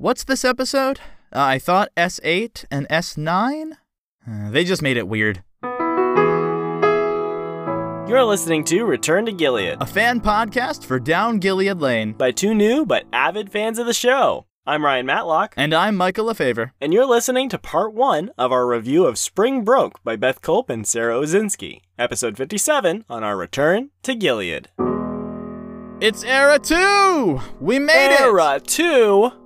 What's this episode? Uh, I thought S8 and S9? Uh, they just made it weird. You're listening to Return to Gilead A fan podcast for Down Gilead Lane. by two new but avid fans of the show. I'm Ryan Matlock, And I'm Michael LaFaver. and you're listening to part one of our review of Spring Broke by Beth Culp and Sara Osinsky, episode 57 on our return to Gilead. It's Era 2! We made it Era 2?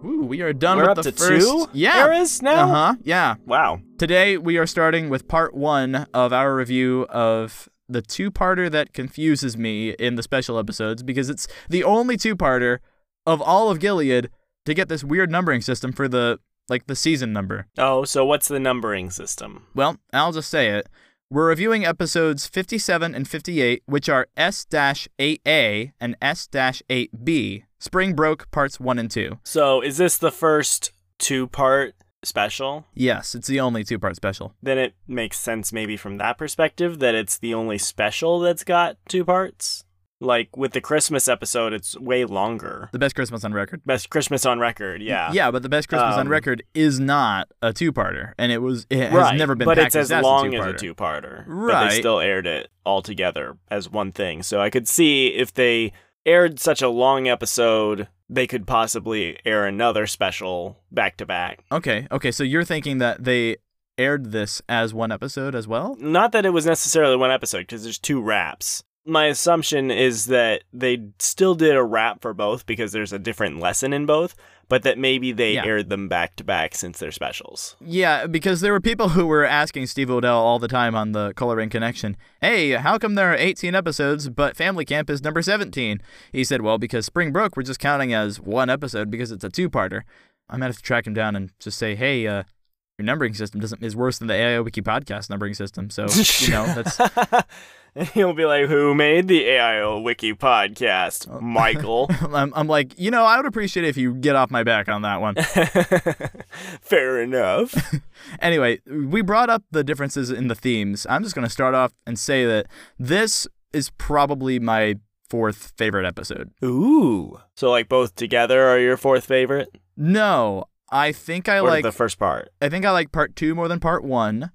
Ooh, we are done We're with up the to first... two yeah. eras now? Uh-huh, yeah. Wow. Today we are starting with part one of our review of the two-parter that confuses me in the special episodes because it's the only two-parter of all of Gilead to get this weird numbering system for the like the season number. Oh, so what's the numbering system? Well, I'll just say it. We're reviewing episodes 57 and 58, which are S-8A and S-8B, Spring Broke parts 1 and 2. So is this the first two part special? Yes, it's the only two-part special. Then it makes sense maybe from that perspective that it's the only special that's got two parts. Like with the Christmas episode, it's way longer. The best Christmas on record. Best Christmas on record, yeah. Yeah, but the best Christmas on Um, record is not a two-parter, and it was it has right. never been but it's packaged as long as a two-parter. Right. they still aired it all together as one thing. So I could see if they aired such a long episode, they could possibly air another special back to back. Okay, okay, so you're thinking that they aired this as one episode as well? Not that it was necessarily one episode because there's two wraps. My assumption is that they still did a wrap for both because there's a different lesson in both, but that maybe they Yeah. aired them back to back since they're specials. Yeah, because there were people who were asking Steve Odell all the time on the Coloring Connection, hey, how come there are 18 episodes, but Family Camp is number 17? He said, well, because Spring Broke we're just counting as one episode because it's a two-parter. I might have to track him down and just say, hey, uh, your numbering system doesn't is worse than the AI Wiki podcast numbering system. So, you know, that's and he'll be like, "Who made the AIO Wiki podcast, Oh. Michael?" I'm, I'm like, you know, I would appreciate it if you get off my back on that one. Fair enough. anyway, we brought up the differences in the themes. I'm just going to start off and say that this is probably my fourth favorite episode. Ooh. So like both together are your fourth favorite? No, I think I or like the first part? I think I like part 2 more than part 1.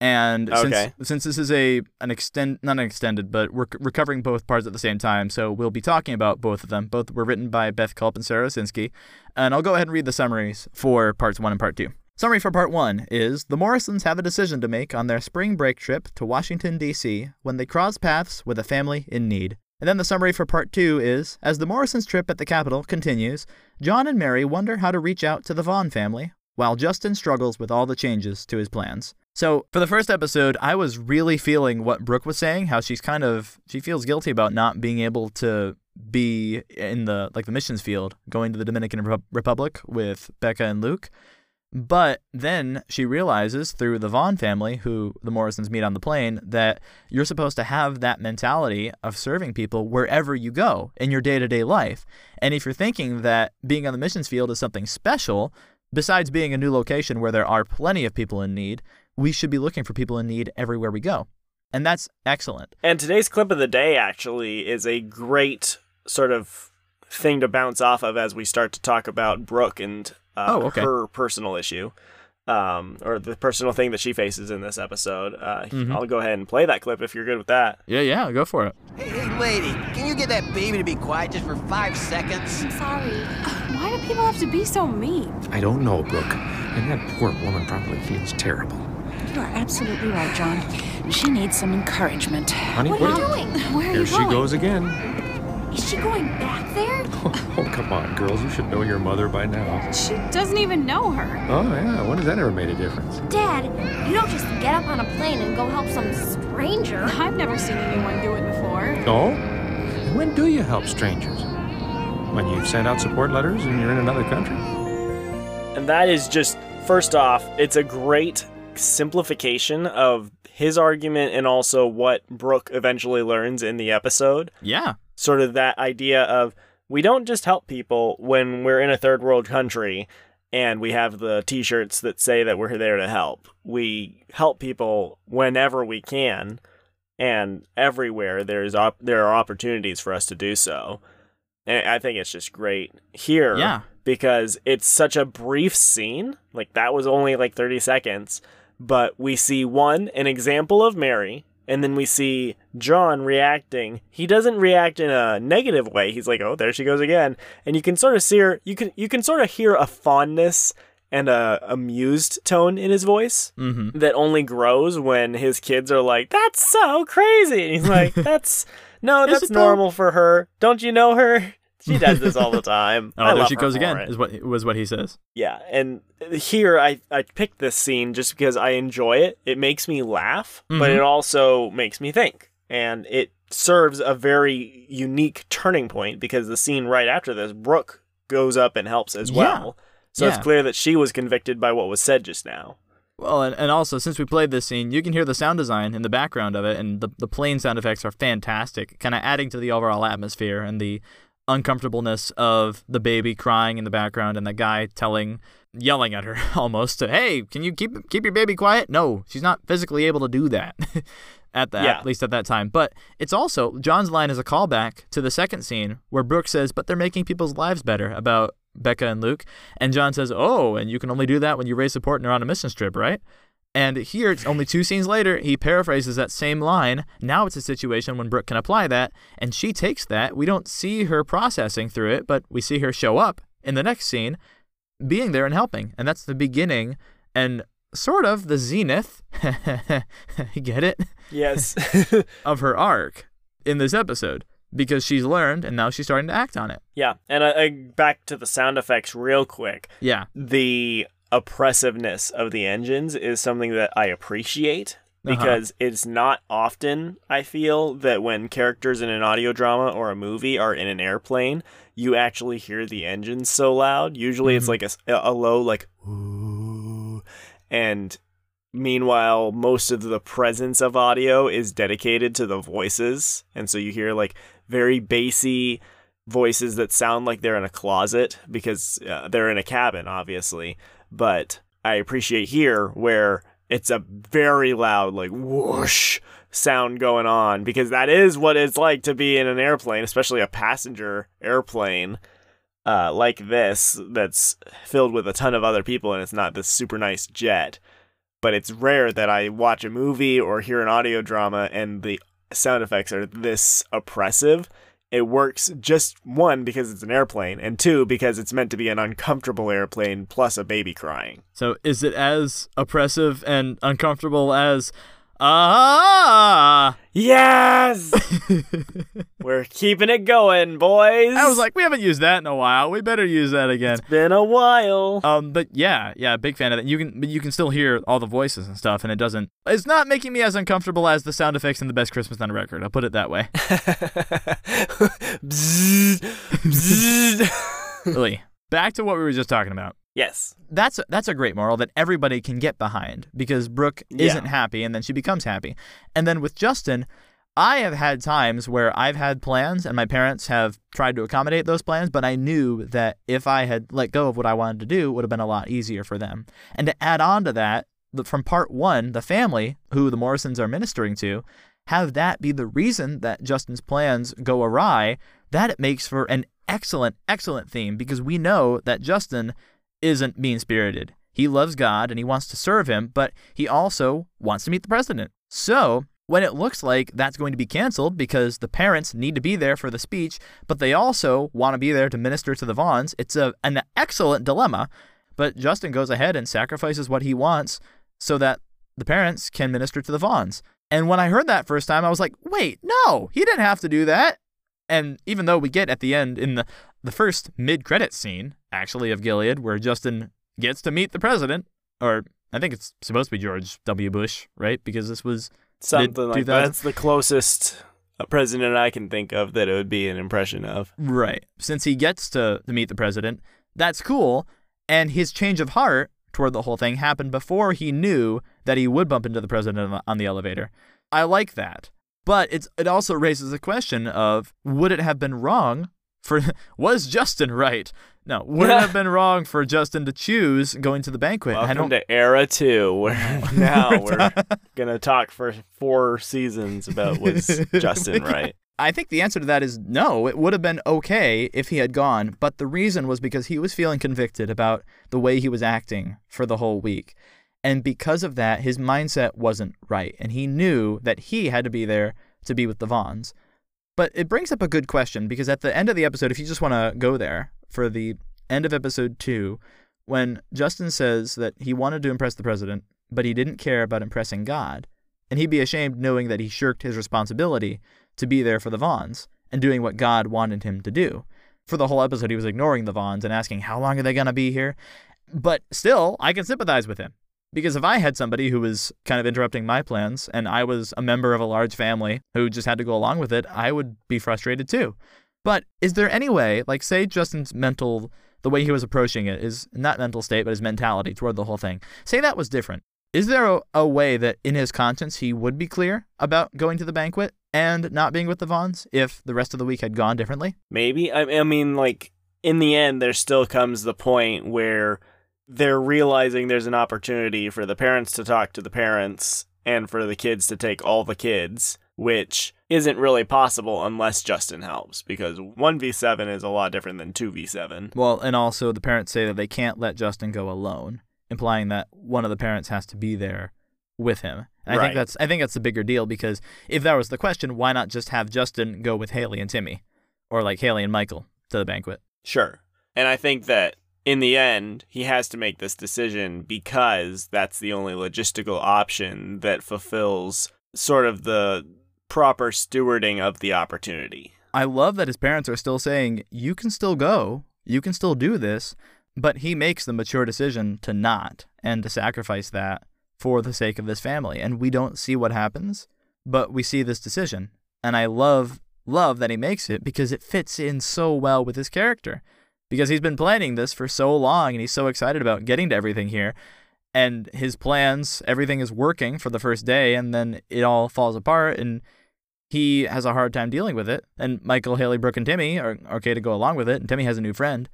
And Okay. since since this is a an extend not an extended, but we're c- recovering both parts at the same time, so we'll be talking about both of them. Both were written by Beth Culp and Sara Osinsky, and I'll go ahead and read the summaries for parts one and part two. Summary for part one is the Morrisons have a decision to make on their spring break trip to Washington D.C. when they cross paths with a family in need. And then the summary for part two is as the Morrisons' trip at the Capitol continues, John and Mary wonder how to reach out to the Vaughn family, while Justin struggles with all the changes to his plans. So, for the first episode, I was really feeling what Brooke was saying, how she's kind of she feels guilty about not being able to be in the like the missions field, going to the Dominican Repu- Republic with Becca and Luke. But then she realizes through the Vaughn family, who the Morrisons meet on the plane, that you're supposed to have that mentality of serving people wherever you go in your day to day life. And if you're thinking that being on the missions field is something special, besides being a new location where there are plenty of people in need, we should be looking for people in need everywhere we go. And that's excellent. And today's clip of the day actually is a great sort of thing to bounce off of as we start to talk about Brooke and uh, Oh, okay. her personal issue. Um, or the personal thing that she faces in this episode. Uh, Mhm. I'll go ahead and play that clip if you're good with that. Yeah, yeah, go for it. Hey, hey, lady, can you get that baby to be quiet just for five seconds? I'm sorry. Why do people have to be so mean? I don't know, Brooke. And that poor woman probably feels terrible. You are absolutely right, John. She needs some encouragement. Honey, what, what are are you doing? Where are Here you she goes again. Is she going back there? Oh, come on, girls. You should know your mother by now. She doesn't even know her. Oh, yeah. When has that ever made a difference? Dad, you don't just get up on a plane and go help some stranger. I've never seen anyone do it before. Oh? And when do you help strangers? When you send out support letters and you're in another country? And that is just, first off, it's a great simplification of his argument and also what Brooke eventually learns in the episode. Yeah. Sort of that idea of we don't just help people when we're in a third world country and we have the t shirts that say that we're there to help. We help people whenever we can and everywhere there's op- there are opportunities for us to do so. And I think it's just great here Yeah. because it's such a brief scene. Like that was only like 30 seconds, but we see one an example of Mary and then we see John reacting. He doesn't react in a negative way. He's like, "Oh, there she goes again." And you can sort of see her, you can you can sort of hear a fondness and a amused tone in his voice Mm-hmm. that only grows when his kids are like, "That's so crazy." And he's like, "That's no, that's normal for her. Don't you know her? She does this all the time." Oh, I there she goes again. it. Is what was what he says. Yeah, and here I I picked this scene just because I enjoy it. It makes me laugh, but Mhm. it also makes me think, and it serves a very unique turning point because the scene right after this, Brooke goes up and helps as Yeah. well. So it's clear that she was convicted by what was said just now. Well, and, and also since we played this scene, you can hear the sound design in the background of it, and the the plane sound effects are fantastic, kind of adding to the overall atmosphere and the uncomfortableness of the baby crying in the background and the guy telling, yelling at her almost, to, "Hey, can you keep keep your baby quiet?" No, she's not physically able to do that. At that, Yeah. at least at that time. But it's also John's line is a callback to the second scene where Brooke says, "But they're making people's lives better." About Becca and Luke, and John says, "Oh, and you can only do that when you raise support and are on a mission trip, right?" And here, it's only two scenes later, he paraphrases that same line. Now it's a situation when Brooke can apply that, and she takes that. We don't see her processing through it, but we see her show up in the next scene, being there and helping. And that's the beginning and sort of the zenith, get it, Yes. of her arc in this episode because she's learned and now she's starting to act on it. yeah, and I, I, back to the sound effects real quick. Yeah. the oppressiveness of the engines is something that I appreciate Uh-huh. because it's not often I feel that when characters in an audio drama or a movie are in an airplane, you actually hear the engines so loud. Usually it's like a low like ooh, and meanwhile most of the presence of audio is dedicated to the voices and so you hear like very bassy voices that sound like they're in a closet because uh, they're in a cabin, obviously. But I appreciate here where it's a very loud, like whoosh sound going on because that is what it's like to be in an airplane, especially a passenger airplane uh, like this that's filled with a ton of other people and it's not this super nice jet. But it's rare that I watch a movie or hear an audio drama and the sound effects are this oppressive it works just one because it's an airplane and two because it's meant to be an uncomfortable airplane plus a baby crying. So is it as oppressive and uncomfortable as ah? yes we're keeping it going boys I was like, we haven't used that in a while. We better use that again. It's been a while Um, but yeah, yeah, big fan of that. You can, but you can still hear all the voices and stuff, and it doesn't. It's not making me as uncomfortable as the sound effects in the best Christmas on record. I'll put it that way. Bzzz, bzzz. really. Back to what we were just talking about. Yes That's a, that's a great moral that everybody can get behind because Brooke Yeah. isn't happy and then she becomes happy. And then with Justin, I have had times where I've had plans and my parents have tried to accommodate those plans, but I knew that if I had let go of what I wanted to do, it would have been a lot easier for them. And to add on to that, from part one, the family who the Morrisons are ministering to, have that be the reason that Justin's plans go awry, that it makes for an excellent, excellent theme because we know that Justin isn't mean spirited. He loves God and he wants to serve him, but he also wants to meet the president. So, when it looks like that's going to be canceled because the parents need to be there for the speech, but they also want to be there to minister to the Vaughns, it's a, an excellent dilemma. But Justin goes ahead and sacrifices what he wants so that the parents can minister to the Vaughns. And when I heard that first time, I was like, wait, no, he didn't have to do that. And even though we get at the end in the, the first mid credit scene, actually, of Gilead, where Justin gets to meet the president, or I think it's supposed to be George W. Bush, right? Because this was something like that that's the closest a president i can think of that it would be an impression of Right. Since he gets to, to meet the president, that's cool. And his change of heart toward the whole thing happened before he knew that he would bump into the president on the elevator. I like that. But it's it also raises the question of would it have been wrong for was Justin right? No, would it have been wrong for Justin to choose going to the banquet? I Welcome don't to era two, where now we're gonna talk for four seasons about was Justin right? I think the answer to that is no. It would have been okay if he had gone, but the reason was because he was feeling convicted about the way he was acting for the whole week. And because of that, his mindset wasn't right. And he knew that he had to be there to be with the Vaughns. But it brings up a good question because at the end of the episode, if you just want to go there for the end of episode two, when Justin says that he wanted to impress the president, but he didn't care about impressing God, and he'd be ashamed knowing that he shirked his responsibility to be there for the Vaughns and doing what God wanted him to do. For the whole episode, he was ignoring the Vaughns and asking, How long are they going to be here? But still, I can sympathize with him. Because if I had somebody who was kind of interrupting my plans and I was a member of a large family who just had to go along with it, I would be frustrated too. But is there any way, like, say Justin's mental, the way he was approaching it, is not mental state, but his mentality toward the whole thing, say that was different? Is there a, a way that in his conscience he would be clear about going to the banquet and not being with the Vaughns if the rest of the week had gone differently? Maybe. I, I mean, like, in the end, there still comes the point where they're realizing there's an opportunity for the parents to talk to the parents and for the kids to take all the kids, which isn't really possible unless Justin helps because 1v7 is a lot different than 2v7. Well, and also the parents say that they can't let Justin go alone, implying that one of the parents has to be there with him. And I Right. think that's I think that's the bigger deal because if that was the question, why not just have Justin go with Haley and Timmy or like Haley and Michael to the banquet? Sure. And I think that in the end, he has to make this decision because that's the only logistical option that fulfills sort of the proper stewarding of the opportunity. I love that his parents are still saying, you can still go, you can still do this, but he makes the mature decision to not and to sacrifice that for the sake of this family. And we don't see what happens, but we see this decision. And I love, love that he makes it because it fits in so well with his character. Because he's been planning this for so long and he's so excited about getting to everything here. And his plans, everything is working for the first day, and then it all falls apart. And he has a hard time dealing with it. And Michael, Haley, Brooke, and Timmy are okay to go along with it. And Timmy has a new friend.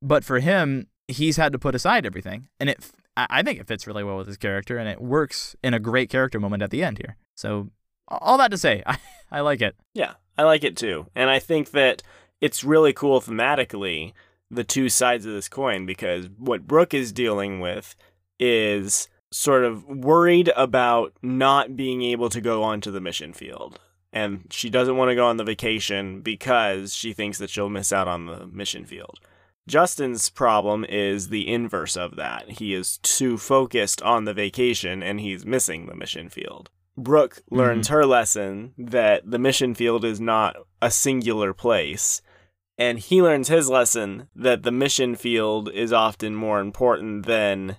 But for him, he's had to put aside everything. And it, I I think it fits really well with his character. And it works in a great character moment at the end here. So, all that to say, I, I like it. Yeah, I like it too. And I think that it's really cool thematically, the two sides of this coin, because what Brooke is dealing with is sort of worried about not being able to go onto the mission field. And she doesn't want to go on the vacation because she thinks that she'll miss out on the mission field. Justin's problem is the inverse of that. He is too focused on the vacation and he's missing the mission field. Brooke learns mm-hmm. her lesson that the mission field is not a singular place. And he learns his lesson that the mission field is often more important than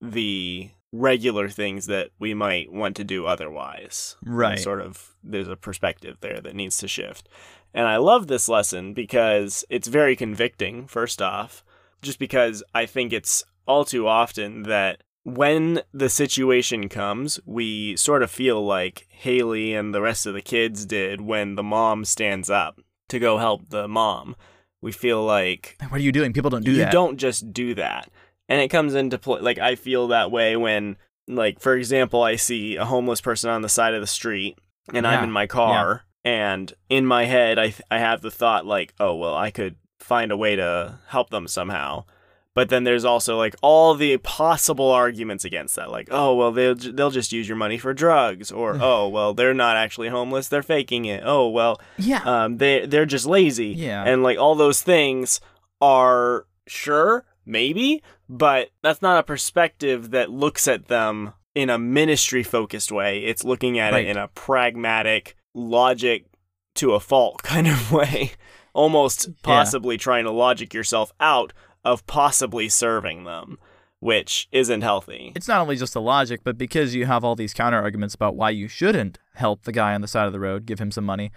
the regular things that we might want to do otherwise. Right. Sort of, there's a perspective there that needs to shift. And I love this lesson because it's very convicting, first off, just because I think it's all too often that when the situation comes, we sort of feel like Haley and the rest of the kids did when the mom stands up to go help the mom. We feel like What are you doing? People don't do you that. You don't just do that. And it comes into play like I feel that way when like for example I see a homeless person on the side of the street and I'm in my car and in my head I I have the thought like oh well I could find a way to help them somehow. But then there's also like all the possible arguments against that like oh well they'll they'll just use your money for drugs or oh well they're not actually homeless they're faking it. Oh well Yeah. um, they they're just lazy. Yeah. and like all those things are sure maybe, but that's not a perspective that looks at them in a ministry focused way. It's looking at Right. it in a pragmatic logic to a fault kind of way, almost possibly trying to logic yourself out of possibly serving them, which isn't healthy. it's not only just the logic, but because you have all these counter arguments about why you shouldn't help the guy on the side of the road, give him some money.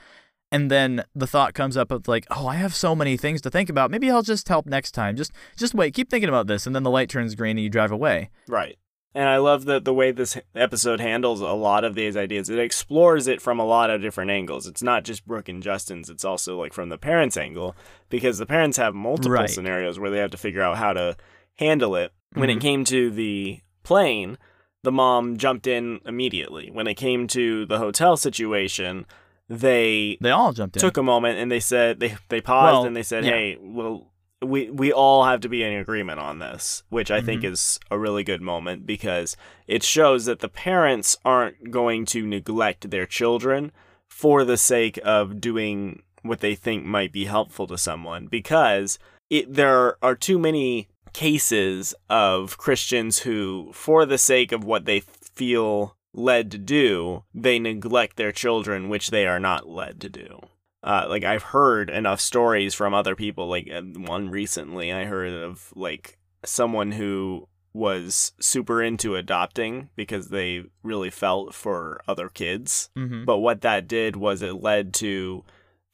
And then the thought comes up of like, oh, I have so many things to think about. Maybe I'll just help next time. Just just wait, keep thinking about this, and then the light turns green and you drive away. Right. And I love that the way this episode handles a lot of these ideas. It explores it from a lot of different angles. It's not just Brooke and Justin's, it's also like from the parents' angle because the parents have multiple Right. scenarios where they have to figure out how to handle it. When Mhm. it came to the plane, the mom jumped in immediately. When it came to the hotel situation, they They all jumped in. took a moment and they said they they paused Well, and they said, yeah. "Hey, well, we we all have to be in agreement on this," which I think Mm-hmm. is a really good moment because it shows that the parents aren't going to neglect their children for the sake of doing what they think might be helpful to someone because it there are too many cases of Christians who for the sake of what they feel led to do, they neglect their children which they are not led to do uh, like I've heard enough stories from other people. Like uh, one recently, I heard of like someone who was super into adopting because they really felt for other kids. Mhm. But what that did was it led to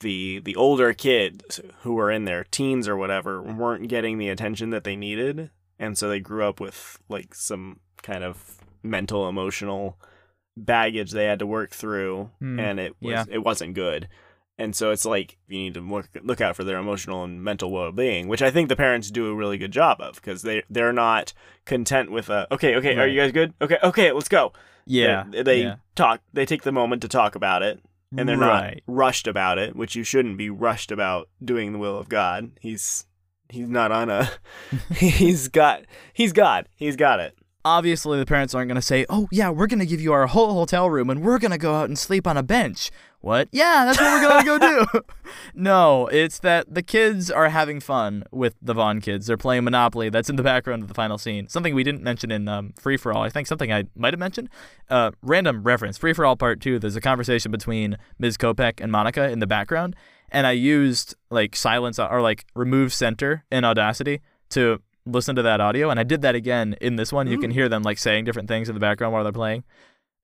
the the older kids who were in their teens or whatever weren't getting the attention that they needed, and so they grew up with like some kind of mental emotional baggage they had to work through, Hmm. and it was Yeah. it wasn't good. And so it's like you need to look, look out for their emotional and mental well being, which I think the parents do a really good job of because they they're not content with a okay okay are you guys good okay okay let's go yeah. they, they yeah. talk they take the moment to talk about it and they're Right. not rushed about it which you shouldn't be rushed about doing the will of God he's he's not on a he's got he's God he's got it obviously the parents aren't going to say, "Oh yeah, we're going to give you our whole hotel room and we're going to go out and sleep on a bench." What? Yeah, that's what we're going to go do. no, it's that the kids are having fun with the Vaughn kids. They're playing Monopoly. That's in the background of the final scene. Something we didn't mention in um, Free for All. I think something I might have mentioned. Uh, random reference. Free for All Part Two. There's a conversation between Ms. Kopek and Monica in the background, and I used like silence or like remove center in Audacity to listen to that audio and I did that again in this one. You can hear them like saying different things in the background while they're playing.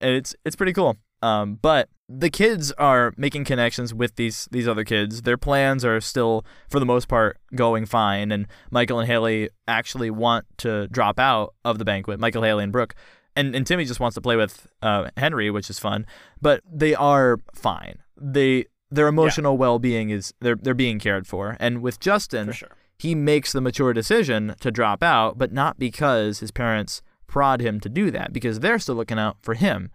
And it's it's pretty cool. Um, but the kids are making connections with these these other kids. Their plans are still for the most part going fine and Michael and Haley actually want to drop out of the banquet. Michael, Haley and Brooke. And and Timmy just wants to play with uh, Henry, which is fun, but they are fine. They their emotional well-being is they're they're being cared for. And with Justin, sure he makes the mature decision to drop out, but not because his parents prod him to do that, because they're still looking out for him.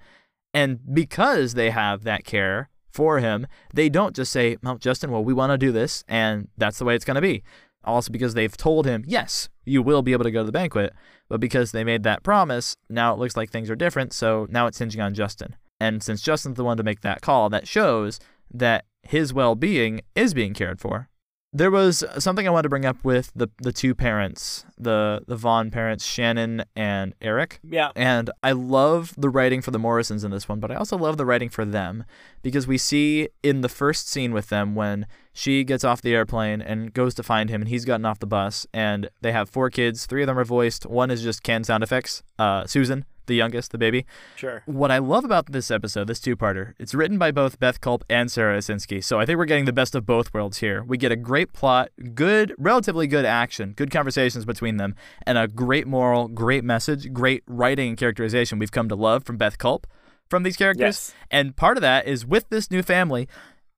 And because they have that care for him, they don't just say, Well, Justin, well, we want to do this, and that's the way it's going to be. Also, because they've told him, Yes, you will be able to go to the banquet. But because they made that promise, now it looks like things are different, so now it's hinging on Justin. And since Justin's the one to make that call, that shows that his well being is being cared for. There was something I wanted to bring up with the the two parents, the the Vaughn parents, Shannon and Eric. yeah And I love the writing for the Morrisons in this one, but I also love the writing for them because we see in the first scene with them when she gets off the airplane and goes to find him and he's gotten off the bus and they have four kids. Three of them are voiced. One is just canned sound effects. Uh, Susan, the youngest, the baby. sure What I love about this episode, this two-parter, it's written by both Beth Culp and Sara Osinsky. So I think we're getting the best of both worlds here. We get a great plot, good, relatively good action, good conversations between them, and a great moral, great message, great writing and characterization we've come to love from Beth Culp from these characters. Yes. And part of that is with this new family,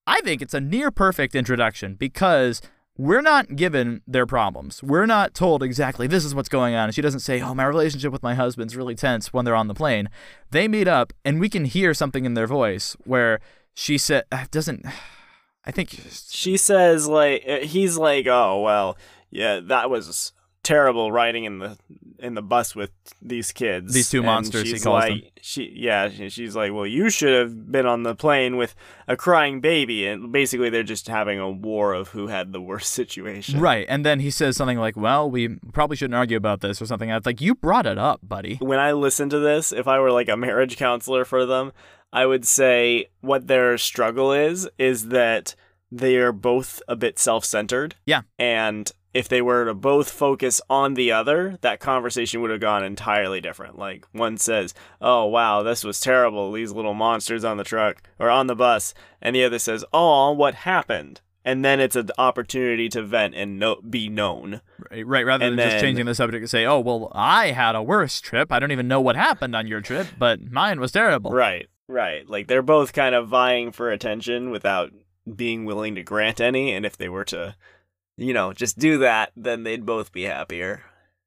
I think it's a near perfect introduction because we're not given their problems. We're not told exactly this is what's going on. And she doesn't say, "Oh, my relationship with my husband's really tense" when they're on the plane. They meet up, and we can hear something in their voice where she said, uh, "Doesn't." I think she says like uh, he's like oh well yeah that was terrible riding in the in the bus with these kids These two And monsters, he she's calls like, them. she yeah she- she's like well you should have been on the plane with a crying baby and basically they're just having a war of who had the worst situation right. And then he says something like, "Well, we probably shouldn't argue about this" or something. I was like, "You brought it up, buddy." when I listen to this, if I were like a marriage counselor for them, I would say what their struggle is is that they are both a bit self-centered. Yeah. And if they were to both focus on the other, that conversation would have gone entirely different. Like one says, "Oh wow, this was terrible. These little monsters on the truck or on the bus," and the other says, "Oh, what happened?" And then it's an opportunity to vent and no- be known. Right, right, rather And than just changing the subject and say, "Oh, well, I had a worse trip. I don't even know what happened on your trip, but mine was terrible." Right, right. Like they're both kind of vying for attention without being willing to grant any. And if they were to, you know, just do that, then they'd both be happier.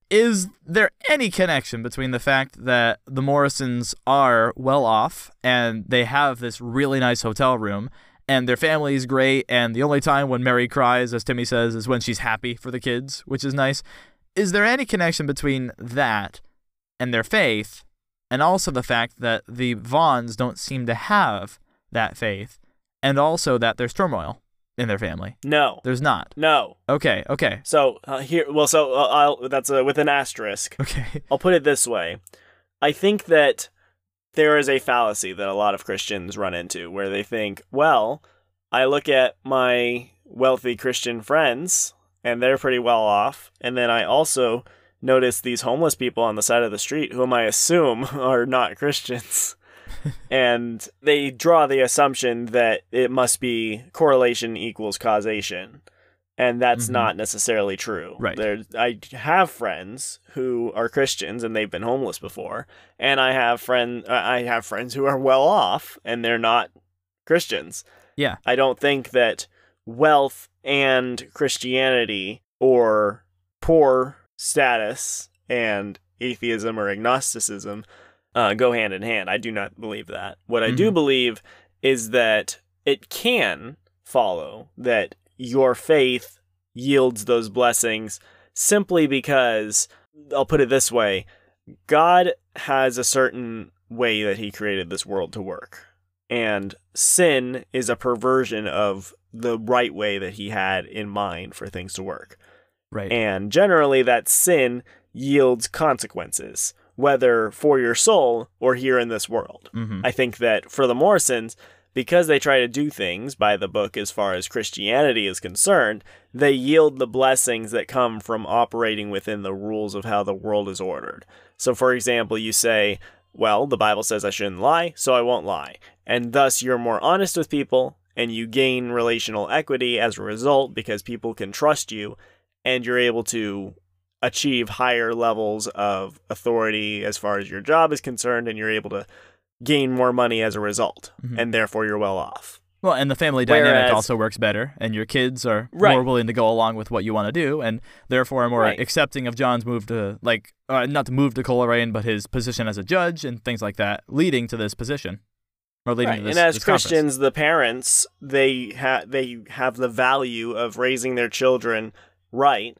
Is there any connection between the fact that the Morrisons are well off and they have this really nice hotel room and their family is great. And the only time when Mary cries, as Timmy says, is when she's happy for the kids, which is nice. Is there any connection between that and their faith, and also the fact that the Vaughns don't seem to have that faith, and also that there's turmoil in their family? No. There's not. No. Okay, okay, So uh, here, well, so uh, I'll, that's uh, with an asterisk. okay. I'll put it this way. I think that there is a fallacy that a lot of Christians run into where they think, well, I look at my wealthy Christian friends and they're pretty well off. And then I also notice these homeless people on the side of the street whom I assume are not Christians. And they draw the assumption that it must be correlation equals causation. And that's Mhm. not necessarily true. Right. There, I have friends who are Christians and they've been homeless before, and I have friend, I have friends who are well off and they're not Christians. Yeah. I don't think that wealth and Christianity or poor status and atheism or agnosticism uh, go hand in hand. I do not believe that. What I do Mhm. believe is that it can follow that your faith yields those blessings simply because, I'll put it this way God has a certain way that He created this world to work. And sin is a perversion of the right way that He had in mind for things to work. Right. And generally, that sin yields consequences, whether for your soul or here in this world. mm-hmm. I think that for the Morrisons, because they try to do things by the book as far as Christianity is concerned, they yield the blessings that come from operating within the rules of how the world is ordered. So, for example, you say, Well, the Bible says I shouldn't lie, so I won't lie. And thus, you're more honest with people, and you gain relational equity as a result because people can trust you, and you're able to achieve higher levels of authority as far as your job is concerned, and you're able to gain more money as a result, Mhm. and therefore you're well off. Well, and the family dynamic Whereas- also works better, and your kids are Right. more willing to go along with what you want to do, and therefore are more Right. accepting of John's move to, like, uh, not to move to Coleraine, but his position as a judge and things like that, leading to this position, or leading Right. to this. and as this conference. Christians, the parents they ha- they have the value of raising their children right,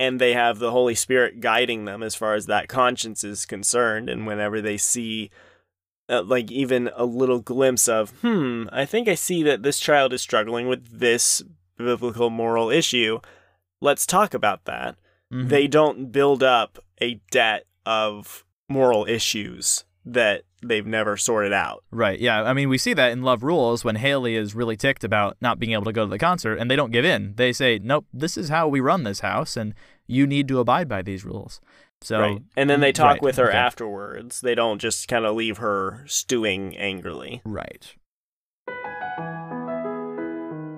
and they have the Holy Spirit guiding them as far as that conscience is concerned. And whenever they see, uh, like even a little glimpse of, hmm, I think I see that this child is struggling with this biblical moral issue. Let's talk about that. Mhm. They don't build up a debt of moral issues that they've never sorted out. Right. Yeah. I mean, we see that in Love Rules when Haley is really ticked about not being able to go to the concert, and they don't give in. They say, "Nope, this is how we run this house, and you need to abide by these rules." So, right. And then they talk right, with her okay. afterwards. They don't just kind of leave her stewing angrily. Right.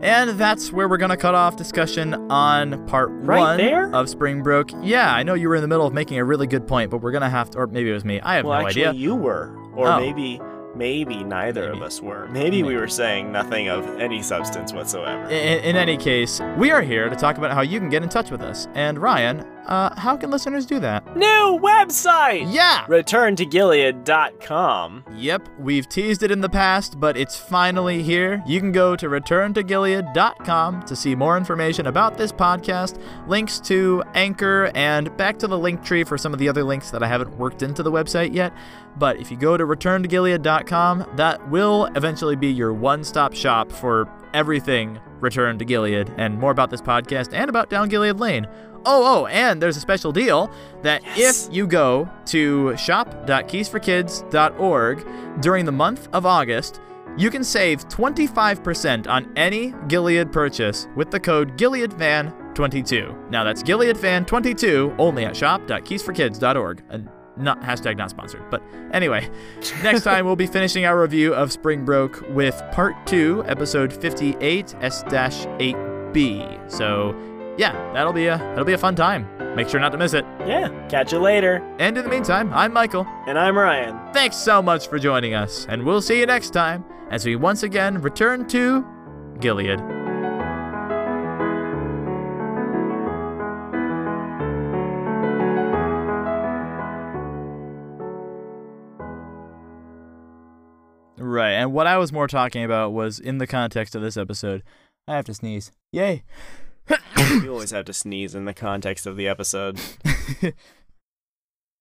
And that's where we're going to cut off discussion on part Right one there? of Spring Broke. Yeah, I know you were in the middle of making a really good point, but we're going to have to, or maybe it was me. I have well, no actually, idea. you were, or Oh. maybe, maybe neither Maybe. of us were. Maybe, we were saying nothing of any substance whatsoever. In, in any case, we are here to talk about how you can get in touch with us. And Ryan, uh, how can listeners do that? New website. Yeah! ReturnToGilead.com. Yep, we've teased it in the past, but it's finally here. You can go to returntogilead.com to see more information about this podcast, links to Anchor, and back to the link tree for some of the other links that I haven't worked into the website yet. But if you go to returntogilead.com, that will eventually be your one stop shop for everything Return to Gilead and more about this podcast and about Down Gilead Lane. Oh, oh, and there's a special deal that Yes. if you go to shop.keysforkids.org during the month of August, you can save 25% on any Gilead purchase with the code GileadFan22. Now that's GileadFan22 only at shop.keysforkids.org. Not hashtag not sponsored. But anyway, next time we'll be finishing our review of Spring Broke with part two, episode 58 S-8B. So yeah, that'll be a that'll be a fun time. Make sure not to miss it. Yeah. Catch you later. And in the meantime, I'm Michael. And I'm Ryan. Thanks so much for joining us, and we'll see you next time as we once again return to Gilead. Right. And what I was more talking about was in the context of this episode. I have to sneeze. Yay. You always have to sneeze in the context of the episode.